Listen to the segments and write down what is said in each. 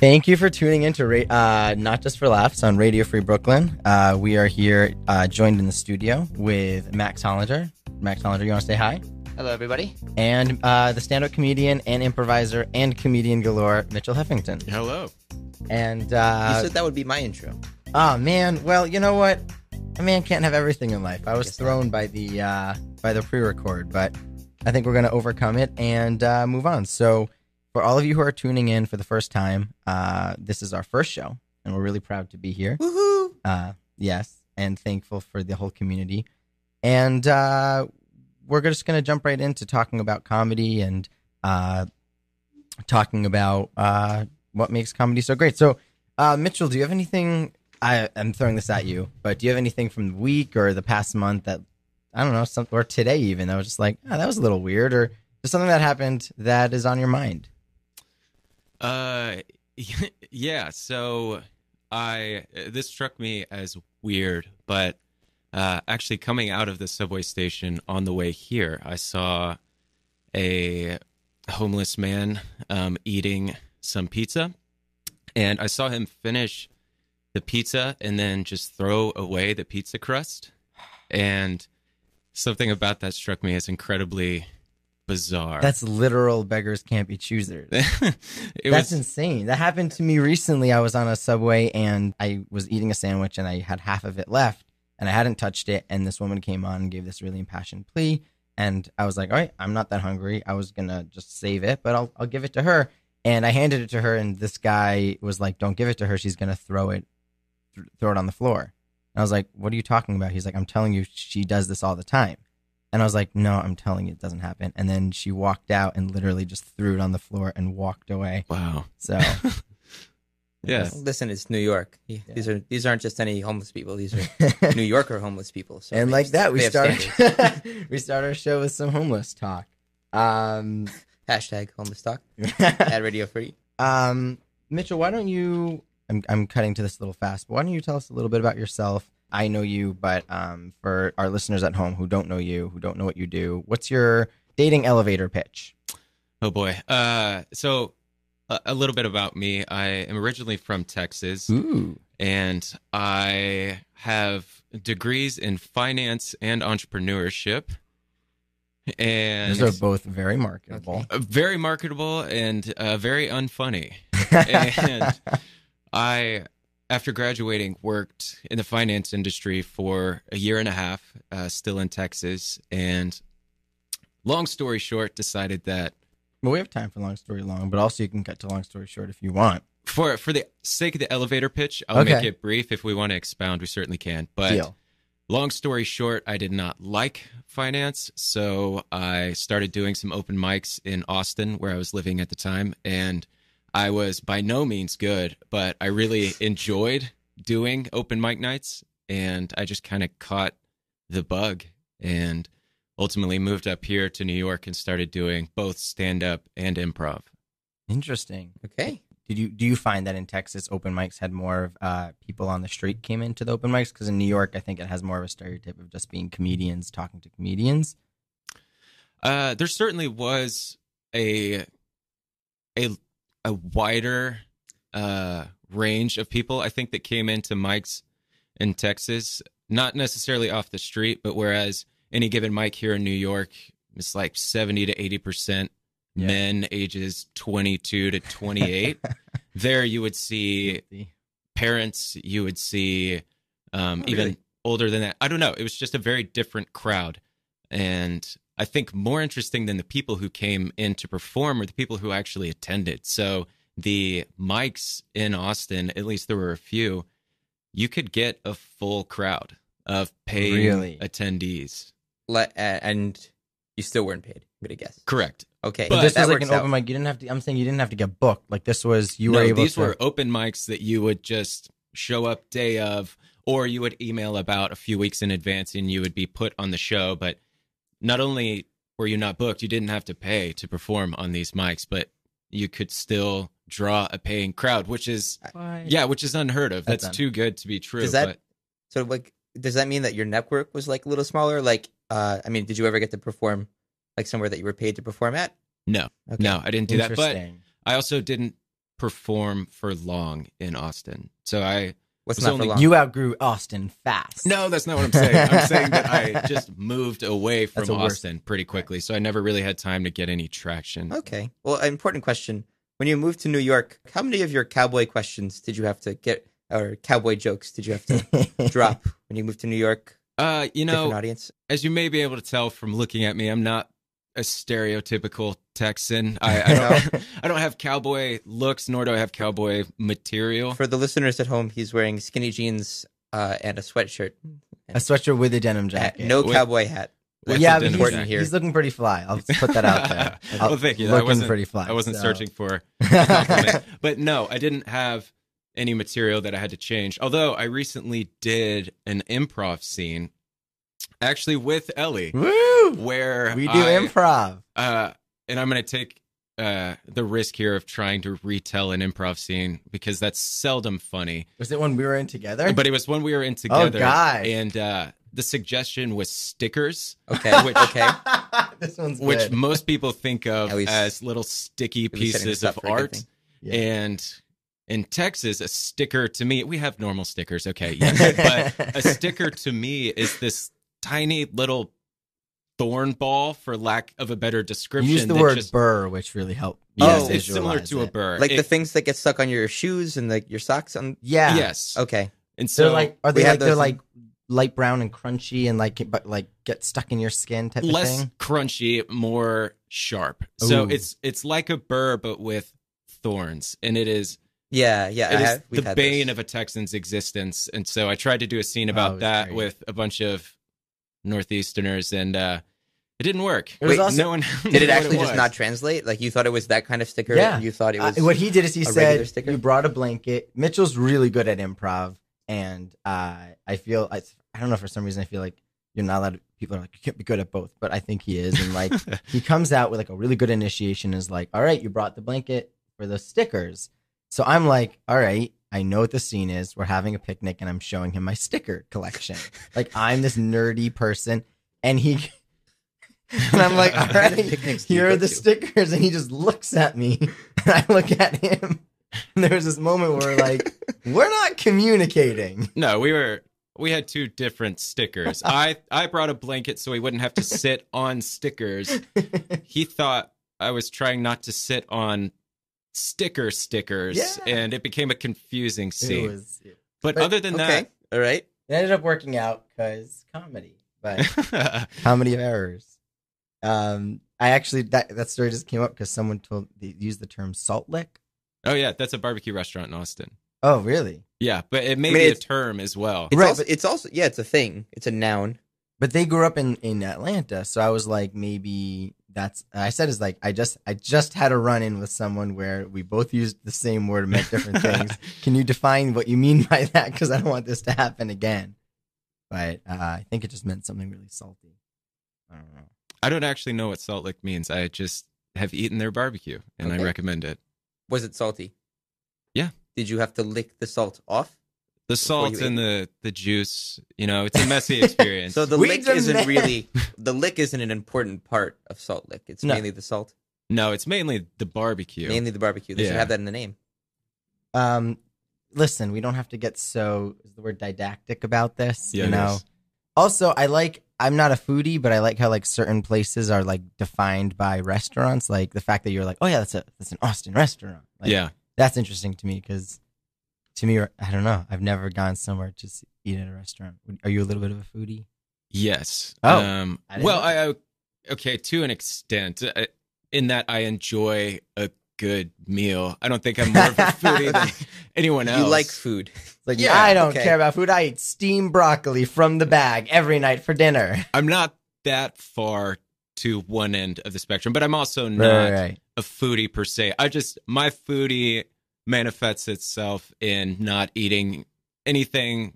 Thank you for tuning in to Ra- uh, Not Just for Laughs on Radio Free Brooklyn. Uh, we are here uh, joined in the studio with Max Hollinger. Max Hollinger, you want to say hi? Hello, everybody. And uh, the stand up comedian and improviser and comedian galore, Mitchell Heffington. Hello. And, you uh, said that would be my intro. oh man, well, you know what? A man can't have everything in life. I was Guess thrown by the uh, by the pre-record, but I think we're going to overcome it and uh, move on. So, for all of you who are tuning in for the first time, uh, this is our first show, and we're really proud to be here. Woohoo! Uh, yes, and thankful for the whole community. And uh, we're just going to jump right into talking about comedy and uh, talking about uh, what makes comedy so great. So, uh, Mitchell, do you have anything? I am throwing this at you, but do you have anything from the week or the past month that I don't know, some, or today even that was just like, oh, that was a little weird, or just something that happened that is on your mind? Uh, yeah. So I this struck me as weird, but uh, actually coming out of the subway station on the way here, I saw a homeless man um, eating some pizza, and I saw him finish the pizza and then just throw away the pizza crust, and something about that struck me as incredibly bizarre. That's literal beggars can't be choosers. it That's was insane. That happened to me recently. I was on a subway and I was eating a sandwich and I had half of it left and I hadn't touched it. And this woman came on and gave this really impassioned plea. And I was like, all right, I'm not that hungry. I was going to just save it, but I'll, I'll give it to her. And I handed it to her. And this guy was like, don't give it to her. She's going to throw it, th- throw it on the floor. And I was like, what are you talking about? He's like, I'm telling you, she does this all the time. And I was like, no, I'm telling you, it doesn't happen. And then she walked out and literally just threw it on the floor and walked away. wow. So Yeah. Listen, it's New York. These are these aren't just any homeless people. These are New Yorker homeless people. So and like have- that, we start we start our show with some homeless talk. Um, hashtag homeless talk at Radio Free. um, Mitchell, why don't you? I'm I'm cutting to this a little fast, but why don't you tell us a little bit about yourself? I know you, but um, for our listeners at home who don't know you, who don't know what you do, what's your dating elevator pitch? Oh boy. Uh, so a, a little bit about me. I am originally from Texas, Ooh, and I have degrees in finance and entrepreneurship, and those are both very marketable. Okay. uh, very marketable and uh, very unfunny. and I, after graduating, worked in the finance industry for a year and a half, uh, still in Texas, and long story short, decided that. Well, we have time for long story long, but also you can cut to long story short if you want. for for the sake of the elevator pitch, I'll make it brief. If we want to expound, we certainly can. But Deal. long story short, I did not like finance, so I started doing some open mics in Austin, where I was living at the time, and I was by no means good, but I really enjoyed doing open mic nights, and I just kind of caught the bug, and ultimately moved up here to New York and started doing both stand up and improv. Interesting. Okay. Did you do you find that in Texas open mics had more of uh, people on the street came into the open mics? Because in New York, I think it has more of a stereotype of just being comedians talking to comedians. Uh, there certainly was a a a wider uh, range of people. I think that came into mics in Texas, not necessarily off the street, but whereas any given mic here in New York is like seventy to eighty percent Yeah. men ages twenty two to twenty eight. there, you would see parents you would see um, Oh, even really? older than that i don't know it was just a very different crowd and i think more interesting than the people who came in to perform or the people who actually attended so the mics in austin at least there were a few you could get a full crowd of paying Really? attendees Le- and you still weren't paid. I'm gonna guess. correct Okay. But But this that was like an out. open mic. You didn't have to. I'm saying you didn't have to get booked. Like this was you no, were able these to. were open mics that you would just show up day of, or you would email about a few weeks in advance and you would be put on the show. But not only were you not booked, you didn't have to pay to perform on these mics, but you could still draw a paying crowd, which is yeah, which is unheard of. That's That's, too good to be true. Does that- but So like, does that mean that your network was like a little smaller? Like, uh, I mean, did you ever get to perform like somewhere that you were paid to perform at? no, Okay. no, I didn't do that. But I also didn't perform for long in Austin. So I What's was not only for long? You outgrew Austin fast. no, that's not what I'm saying. I'm saying that I just moved away from a worse- Austin pretty quickly, so I never really had time to get any traction. Okay. Well, an important question. When you moved to New York, how many of your cowboy questions did you have to get, or cowboy jokes did you have to drop when you moved to New York? Uh, you know, audience. as you may be able to tell from looking at me, I'm not a stereotypical Texan. I, I don't. I don't have cowboy looks, nor do I have cowboy material. For the listeners at home, he's wearing skinny jeans uh, and a sweatshirt. a sweatshirt with a denim Uh, jacket. no With- cowboy hat. With yeah, the but denim he's, jacket. he's looking pretty fly. I'll put that out there. well, thank you. I Looking wasn't, pretty fly. I wasn't so. searching for a but no, I didn't have any material that I had to change. Although I recently did an improv scene, actually with Ellie, Woo! where We do I- improv. Uh, and I'm going to take uh, the risk here of trying to retell an improv scene because that's seldom funny. Was it when we were in together? But it was when we were in together. Oh, God. And uh, the suggestion was stickers, Okay. Which- okay. this one's good. which most people think of least- as little sticky at least setting pieces of for a good art. Yeah. And in Texas, a sticker to me, we have normal stickers, okay, yes, but a sticker to me is this tiny little thorn ball, for lack of a better description. Use the word just- burr, which really helped. Oh, Yes, me it's similar visualize to a burr. Like the things that get stuck on your shoes and like your socks on. Yeah. Yes. Okay. And So so, like, are they like they're those like light brown and crunchy and like but like get stuck in your skin type less of thing? crunchy, more sharp. So it's it's like a burr, but with thorns, and it is Yeah. Yeah. it I is have, the bane those. of a Texan's existence. And so I tried to do a scene Oh, about it's that great. with a bunch of northeasterners, and uh, it didn't work. It was Wait, also- no one Did it what actually just not translate? Like you thought it was that kind of sticker? Yeah. You thought it Uh, was. what he did is he said sticker? you brought a blanket. Mitchell's really good at improv, and uh, I feel I, I don't know for some reason I feel like you're not allowed. To, people are like you can't be good at both, but I think he is, and like he comes out with like a really good initiation. Is like, all right, you brought the blanket for the stickers, so I'm like, all right. I know what the scene is. We're having a picnic, and I'm showing him my sticker collection. like I'm this nerdy person, and he and I'm like, all What kind of right, picnics do you here are the stickers, and he just looks at me, and I look at him. And there was this moment where like, we're not communicating. No, we were we had two different stickers. I I brought a blanket so he wouldn't have to sit on stickers. He thought I was trying not to sit on sticker stickers, Yeah. and it became a confusing It scene. was. It but, But- other than okay. All right. It ended up working out because comedy, but that, comedy of errors. Um, I actually that that story just came up because someone told they used the term salt lick. oh yeah, that's a barbecue restaurant in Austin. Oh, really? Yeah, but it may I mean, be a term as well. It's Right, Also, but- it's also yeah. It's a thing. It's a noun. But they grew up in in Atlanta, so I was like, maybe that's. I said is like I just I just had a run in with someone where we both used the same word and meant different things. Can you define what you mean by that? Because I don't want this to happen again. But uh, I think it just meant something really salty. I don't know. I don't actually know what Salt Lick means. I just have eaten their barbecue and Okay. I recommend it. Was it salty? Yeah. Did you have to lick the salt off? The salt and the the juice, you know, it's a messy experience. So the We lick isn't demand- really the lick isn't an important part of salt lick. It's No. mainly the salt, no, it's mainly the barbecue. mainly the barbecue. They should have that in the name. Um, listen, we don't have to get so is the word didactic about this. Yeah, you know. Also, I like. I'm not a foodie, but I like how like certain places are like defined by restaurants. Like the fact that you're like, oh yeah, that's a that's an Austin restaurant. Like, yeah. that's interesting to me because to me, I don't know. I've never gone somewhere to eat at a restaurant. Are you a little bit of a foodie? Yes. Oh, Um, I well. I, I okay to an extent. uh, In that I enjoy a good meal. I don't think I'm more of a foodie than anyone else. You like food. It's like, Yeah, I don't okay. care about food. I eat steamed broccoli from the bag every night for dinner. I'm not that far to one end of the spectrum, but I'm also Right, not right, right. a foodie per se. I just my foodie manifests itself in not eating anything,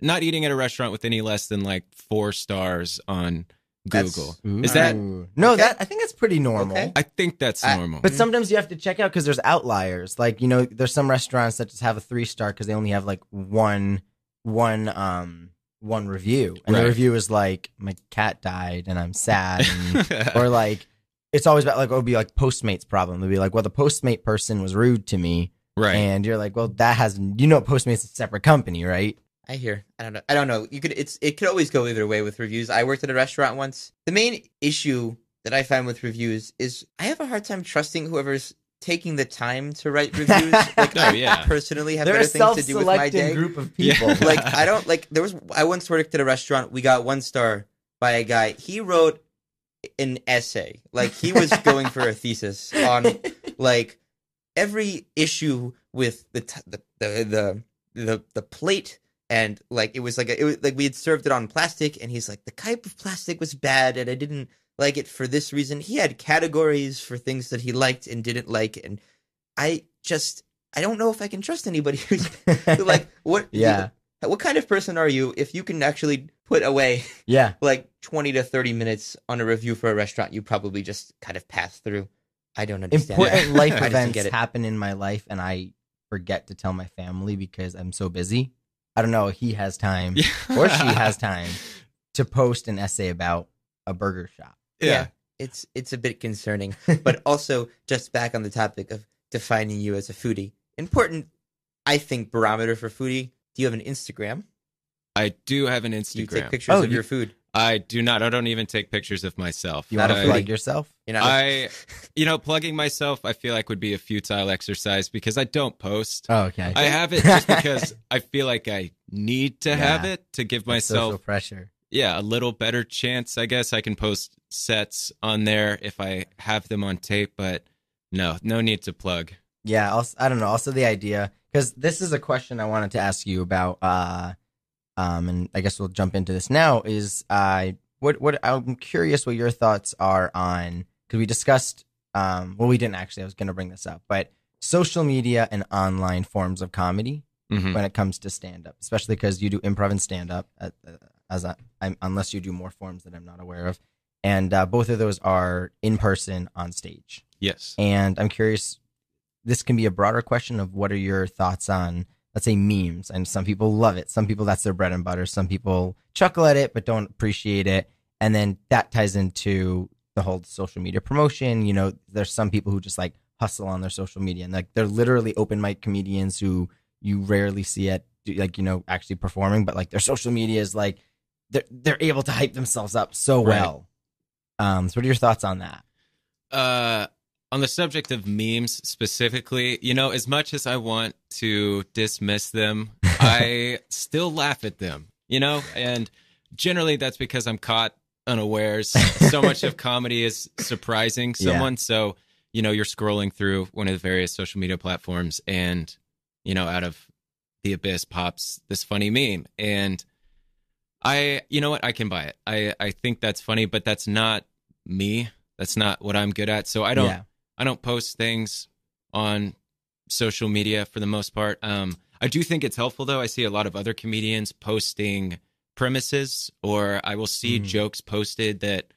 not eating at a restaurant with any less than like four stars on Google. Ooh. Is that- no? Okay. That I think that's pretty normal. Okay. I think that's I- normal. But sometimes you have to check out because there's outliers. Like you know, there's some restaurants that just have a three star because they only have like one, one, um, one review, and Right. the review is like my cat died and I'm sad, and, or like it's always about like it would be like Postmates problem. It'd be like, well, the Postmate person was rude to me, Right. And you're like, well, that has you know Postmates is a separate company, right? I hear. I don't know. I don't know. You could. It's. It could always go either way with reviews. I worked at a restaurant once. The main issue that I find with reviews is I have a hard time trusting whoever's taking the time to write reviews. Like Oh, I yeah. personally have They're a better things to do with my self-selecting day. group of Yeah. people. like I don't like. There was. I once worked at a restaurant. We got one star by a guy. He wrote an essay. Like he was going for a thesis on like every issue with the t- the, the the the the plate and like it was like a, it was like we had served it on plastic and he's like the type of plastic was bad and I didn't like it for this reason. He had categories for things that he liked and didn't like and I just I don't know if I can trust anybody who's like what yeah, what kind of person are you if you can actually put away yeah. like 20 to 30 minutes on a review for a restaurant you probably just kind of pass through i don't understand Important that. life I just don't events get happen in my life, and I forget to tell my family because I'm so busy. I don't know. He has time, or she has time, to post an essay about a burger shop. Yeah. it's it's a bit concerning but also just back on the topic of defining you as a foodie important i think barometer for foodie do you have an instagram I do have an do you Instagram. take pictures Oh, of you- your food I do not. I don't even take pictures of myself. You want to plug yourself? you know I, you know, plugging myself, I feel like would be a futile exercise because I don't post. Oh, okay. I have it just because I feel like I need to have it to give myself, social pressure. yeah, a little better chance. I guess I can post sets on there if I have them on tape, but no, no need to plug. Yeah, also, I don't know. Also, the idea because this is a question I wanted to ask you about. Uh, um, and I guess we'll jump into this now. Is uh, what what I'm curious what your thoughts are on because we discussed. Um, well, we didn't actually. I was going to bring this up, but social media and online forms of comedy Mhm. when it comes to stand up, especially because you do improv and stand up. Uh, as I, I'm, unless you do more forms that I'm not aware of, and uh, both of those are in person on stage. Yes. And I'm curious, this can be a broader question of what are your thoughts on, let's say, memes? And some people love it. Some people, that's their bread and butter. Some people chuckle at it, but don't appreciate it. And then that ties into the whole social media promotion. You know, there's some people who just like hustle on their social media and like they're literally open mic comedians who you rarely see at like, you know, actually performing, but like their social media is like, they're, they're able to hype themselves up so Right. well. Um, so what are your thoughts on that? Uh, on the subject of memes specifically, you know, as much as I want to dismiss them, I still laugh at them, you know, and generally that's because I'm caught unawares. so much of comedy is surprising Yeah. someone. So, you know, you're scrolling through one of the various social media platforms and, you know, out of the abyss pops this funny meme. And I, you know what? I can buy it. I, I think that's funny, but that's not me. That's not what I'm good at. So I don't Yeah. I don't post things on social media for the most part. Um, I do think it's helpful though. I see a lot of other comedians posting premises, or I will see Mhm. jokes posted that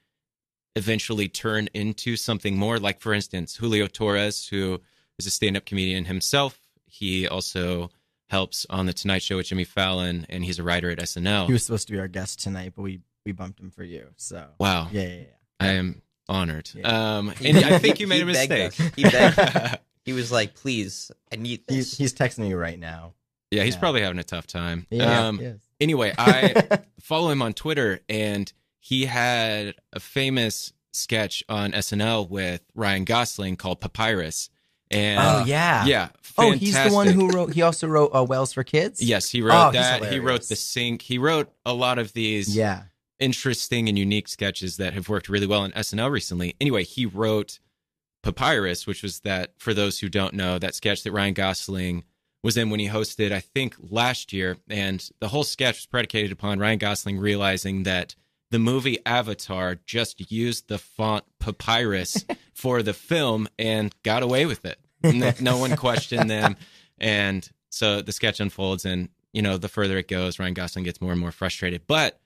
eventually turn into something more. Like for instance, Julio Torres, who is a stand-up comedian himself. He also helps on the Tonight Show with Jimmy Fallon, and he's a writer at SNL. He was supposed to be our guest tonight, but we we bumped him for you. So wow, yeah, yeah, yeah. I am honored. Yeah. Um, and I think you made a He begged mistake. us. He begged. he was like please i need He's this he's texting you right now. Yeah, he's Yeah. probably having a tough time. Yeah. Um, yes. Anyway, I follow him on Twitter, and he had a famous sketch on SNL with Ryan Gosling called Papyrus. And oh yeah. yeah, Oh, he's the one who wrote. He also wrote uh, Wells for Kids. Yes, he wrote Oh, that. He wrote the sync. He wrote a lot of these Yeah. Interesting and unique sketches that have worked really well in SNL recently. Anyway, he wrote Papyrus, which was that, for those who don't know, that sketch that Ryan Gosling was in when he hosted, I think, last year. And the whole sketch was predicated upon Ryan Gosling realizing that the movie Avatar just used the font Papyrus for the film and got away with it. No, no one questioned them. And so the sketch unfolds, and, you know, the further it goes, Ryan Gosling gets more and more frustrated. But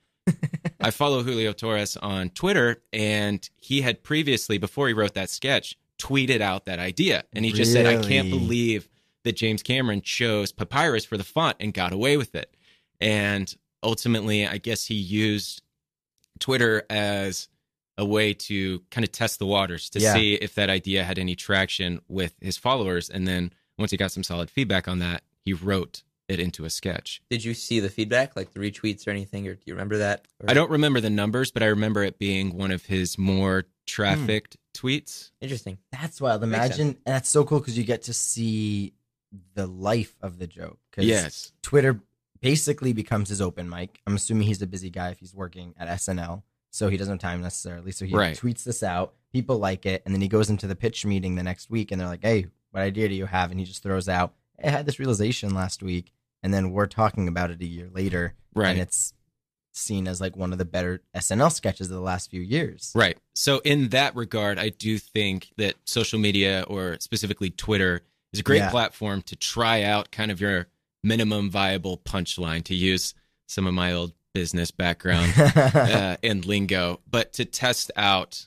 I follow Julio Torres on Twitter, and he had previously, before he wrote that sketch, tweeted out that idea. And he just said, I can't believe that James Cameron chose Papyrus for the font and got away with it. And ultimately, I guess he used Twitter as a way to kind of test the waters to Yeah. see if that idea had any traction with his followers. And then once he got some solid feedback on that, he wrote it into a sketch. Did you see the feedback, like the retweets or anything, or do you remember that? Or- I don't remember the numbers, but I remember it being one of his more trafficked tweets. Interesting. That's wild. Imagine, and that's so cool because you get to see the life of the joke. 'Cause Yes. Twitter basically becomes his open mic. I'm assuming he's a busy guy if he's working at SNL, so he doesn't have time necessarily. So he Right. tweets this out. People like it, and then he goes into the pitch meeting the next week, and they're like, "Hey, what idea do you have?" And he just throws out, "Hey, "I had this realization last week," and then we're talking about it a year later, Right. and it's seen as like one of the better SNL sketches of the last few years. Right. So in that regard, I do think that social media or specifically Twitter is a great Yeah. platform to try out kind of your minimum viable punchline to use some of my old business background uh, and lingo, but to test out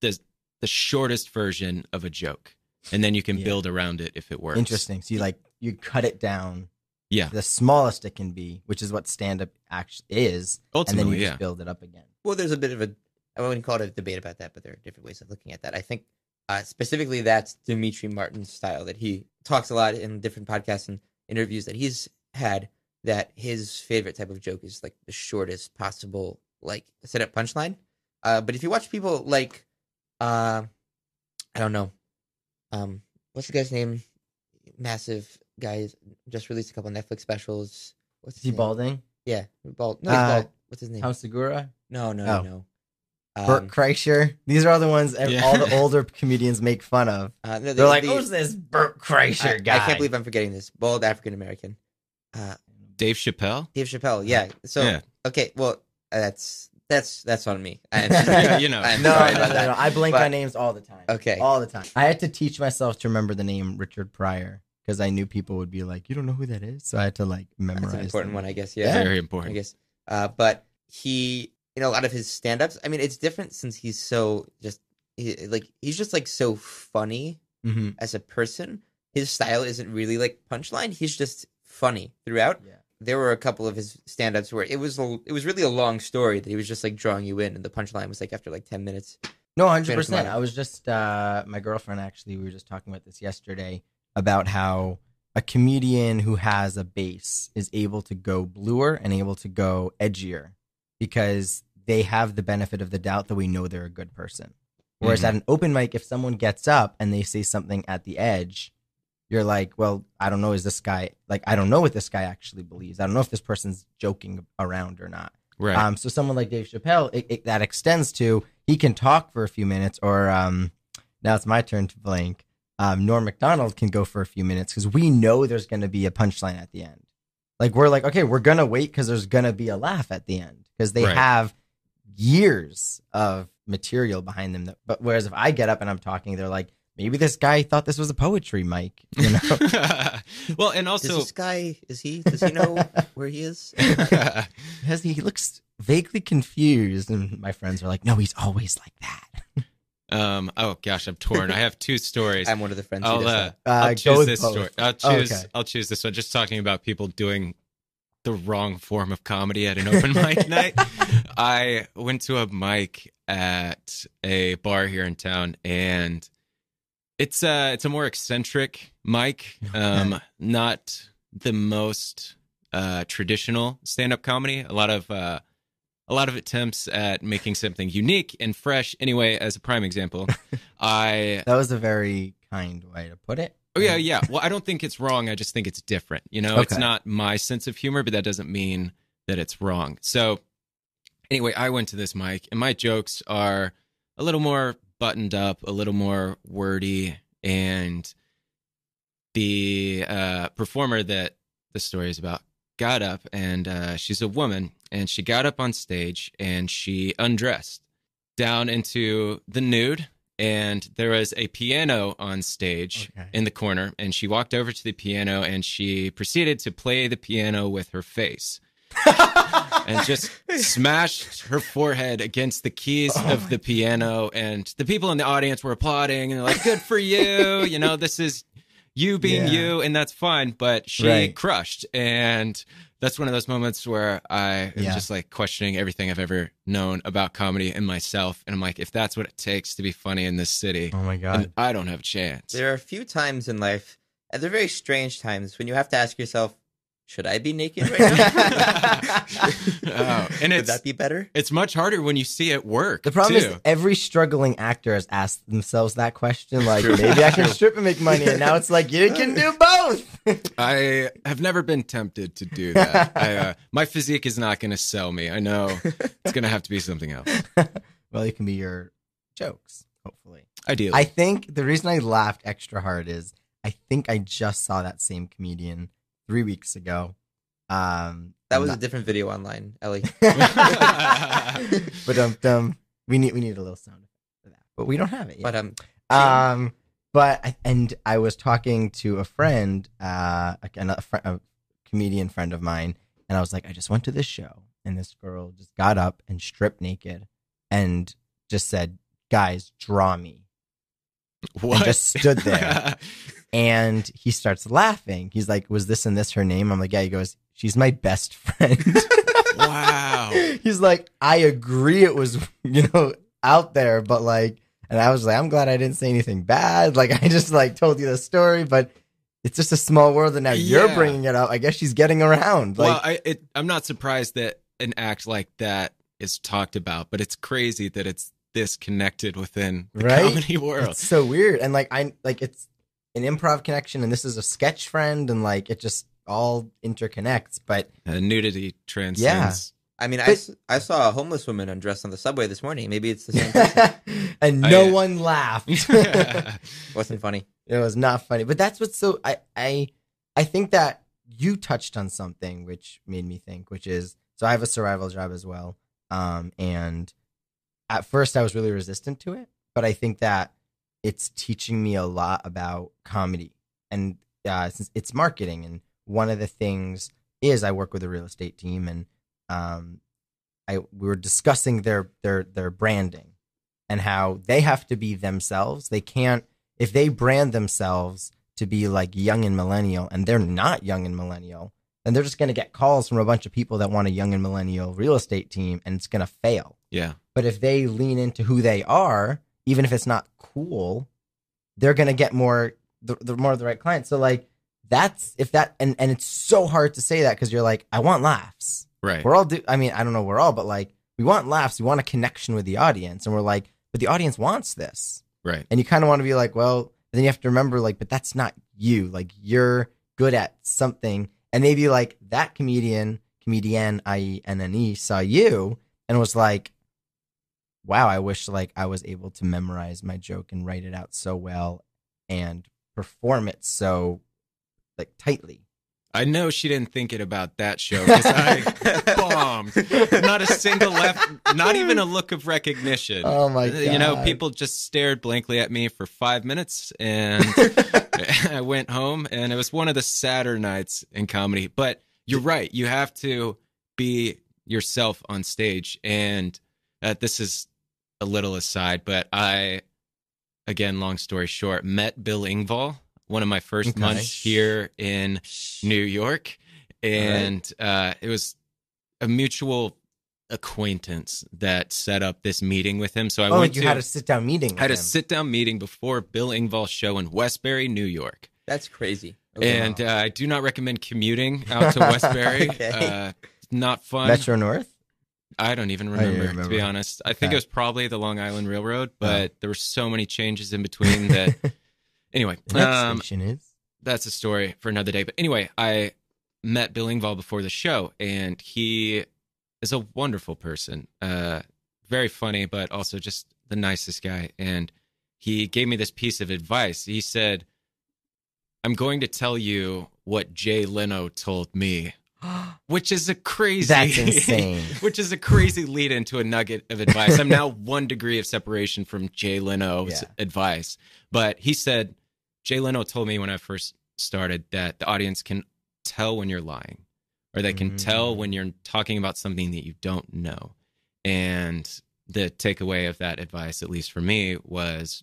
the the shortest version of a joke. And then you can Yeah. build around it if it works. Interesting. So you like you cut it down Yeah. the smallest it can be, which is what stand up actually is, and then Ultimately, you yeah. just build it up again. Well, there's a bit of a I wouldn't call it a debate about that, but there are different ways of looking at that. I think uh, specifically that's Demetri Martin's style that he talks a lot in different podcasts and interviews that he's had. That his favorite type of joke is like the shortest possible like setup punchline. Uh, but if you watch people like, uh, I don't know, um, what's the guy's name? Massive guy just released a couple Netflix specials. What's Is his he name? balding? Yeah, bald. No, he's Uh, bald. What's his name? Tom Segura? No, no, Oh. no. Bert Um, Kreischer? These are all the ones Yeah. all the older comedians make fun of. uh, no, the- They're like, the- who's this Bert Kreischer I, guy? I can't believe I'm forgetting this. Bald African American. Uh, Dave Chappelle? Dave Chappelle. Yeah. So Yeah. okay, well, uh, that's that's that's on me. I, You know. I'm No, sorry no, about no, that. no, I blank But- on names all the time. Okay. All the time. I had to teach myself to remember the name Richard Pryor because I knew people would be like, you don't know who that is? So I had to like memorize That's an important them. one, I guess. Yeah. Very important. I guess. Uh, but he, in a lot of his stand-ups, I mean, it's different since he's so just he, like he's just like so funny Mhm. as a person. His style isn't really like punchline. He's just funny throughout. Yeah. There were a couple of his stand-ups where it was a, it was really a long story that he was just like drawing you in and the punchline was like after like 10 minutes No, 100% I was just uh, my girlfriend actually. We were just talking about this yesterday about how a comedian who has a base is able to go bluer and able to go edgier because they have the benefit of the doubt that we know they're a good person. Whereas Mhm. at an open mic, if someone gets up and they say something at the edge, you're like, well, I don't know. Is this guy like? I don't know what this guy actually believes. I don't know if this person's joking around or not. Right. Um, so someone like Dave Chappelle, it, it, that extends to he can talk for a few minutes, or um, now it's my turn to blank. Um, Norm Macdonald can go for a few minutes because we know there's going to be a punchline at the end. Like we're like, okay, we're gonna wait because there's gonna be a laugh at the end because they Right. have years of material behind them. That, but whereas if I get up and I'm talking, they're like, maybe this guy thought this was a poetry mic, you know? well, and is also, this guy is he does he know where he is Because he looks vaguely confused, and my friends are like, no, he's always like that. um, oh gosh, I'm torn. I have two stories. i'm one of the friends I'll, does uh, that. Uh, I'll go choose with this both. story. I'll Oh, choose. okay. I'll choose this one. Just talking about people doing the wrong form of comedy at an open mic night. I went to a mic at a bar here in town, and it's uh it's a more eccentric mic. Um, not the most uh traditional stand up comedy. A lot of uh a lot of attempts at making something unique and fresh. Anyway, as a prime example, I That was a very kind way to put it. Oh yeah, yeah. Well, I don't think it's wrong. I just think it's different. You know, it's not my sense of humor, but that doesn't mean that it's wrong. So, anyway, I went to this mic, and my jokes are a little more buttoned up, a little more wordy, and the uh, performer that the story is about got up, and uh, she's a woman, and she got up on stage and she undressed down into the nude. And there was a piano on stage Okay. in the corner, and she walked over to the piano and she proceeded to play the piano with her face and just smashed her forehead against the keys Oh of the piano. And the people in the audience were applauding and like, "Good for you!" You know, this is you being Yeah. you, and that's fine. But she Right. crushed, and that's one of those moments where I am Yeah. just like questioning everything I've ever known about comedy and myself. And I'm like, if that's what it takes to be funny in this city, Oh my god. I don't have a chance. there are a few times in life And they're very strange times when you have to ask yourself, should I be naked right now? Oh, and Would that be better? It's much harder when you see it work. The problem too. is every struggling actor has asked themselves that question, like maybe I can strip and make money, and now it's like you can do both. I have never been tempted to do that. I, uh, my physique is not going to sell me. I know it's going to have to be something else. well, it can be your jokes, hopefully. Ideally, I think the reason I laughed extra hard is I think I just saw that same comedian three weeks ago. Um, That was a different video online, Ellie. but um, um, we need we need a little sound for that, but we don't have it yet. But um, Um, but and I was talking to a friend, uh, a, a, fr- a comedian friend of mine, and I was like, I just went to this show, and this girl just got up and stripped naked, and just said, "Guys, draw me." what? just stood there. And he starts laughing. He's like, "Was this and this her name?" I'm like, "Yeah." He goes, "She's my best friend." wow. He's like, "I agree, it was you know out there, but like." And I was like, I'm glad I didn't say anything bad. Like I just like told you the story, but it's just a small world, and now you're bringing it up. I guess she's getting around. Like, well, I, it, I'm not surprised that an act like that is talked about, but it's crazy that it's this connected within the Right? comedy world. it's so weird, and like I like it's an improv connection, and this is a sketch friend, and like it just all interconnects. But Uh, nudity transcends. yeah. I mean, I, But- s- I saw a homeless woman undressed on the subway this morning. Maybe it's the same person. and Oh, no yeah. one laughed. Wasn't funny. It was not funny, but that's what's so I I I think that you touched on something which made me think, which is so I have a survival job as well, um, and at first I was really resistant to it, but I think that it's teaching me a lot about comedy and uh, since it's marketing, and one of the things is I work with a real estate team, and um, I we were discussing their their their branding and how they have to be themselves. They can't if they brand themselves to be like young and millennial and they're not young and millennial, then they're just going to get calls from a bunch of people that want a young and millennial real estate team and it's going to fail. Yeah. But if they lean into who they are, even if it's not cool, they're going to get more the, the more of the right clients. So like that's if that and and it's so hard to say that cuz you're like I want laughs. Right. We're all do I mean, I don't know we're all but like we want laughs, we want a connection with the audience and we're like but the audience wants this Right. and you kind of want to be like, well, then you have to remember, like, but that's not you. Like, you're good at something, and maybe like that comedian, comedian, i e n n e, saw you and was like, wow, I wish like I was able to memorize my joke and write it out so well and perform it so like tightly. I know she didn't think it about that show because I bombed. Not a single left, not even a look of recognition. Oh my god! You know, people just stared blankly at me for five minutes and I went home and it was one of the sadder nights in comedy. But you're right. You have to be yourself on stage. And uh, this is a little aside, but I, again, long story short, met Bill Engvall one of my first Okay. months here in New York. And uh, it was a mutual acquaintance that set up this meeting with him. So I oh, went you to had a sit down meeting. I had a sit down meeting before Bill Engvall's show in Westbury, New York. That's crazy. Okay. And uh, I do not recommend commuting out to Westbury. Okay. uh, not fun. Metro North. I don't even you remember, to be honest. I think Okay. it was probably the Long Island Railroad, but there were so many changes in between that. anyway, um, that's a story for another day. But anyway, I met Bill Engvall before the show, and he is a wonderful person. Uh, very funny, but also just the nicest guy. And he gave me this piece of advice. He said, I'm going to tell you what Jay Leno told me, which is a crazy. That's insane. which is a crazy lead into a nugget of advice. I'm now one degree of separation from Jay Leno's Yeah. advice. But he said, Jay Leno told me when I first started that the audience can tell when you're lying, or they can Mm. tell when you're talking about something that you don't know. And the takeaway of that advice, at least for me, was,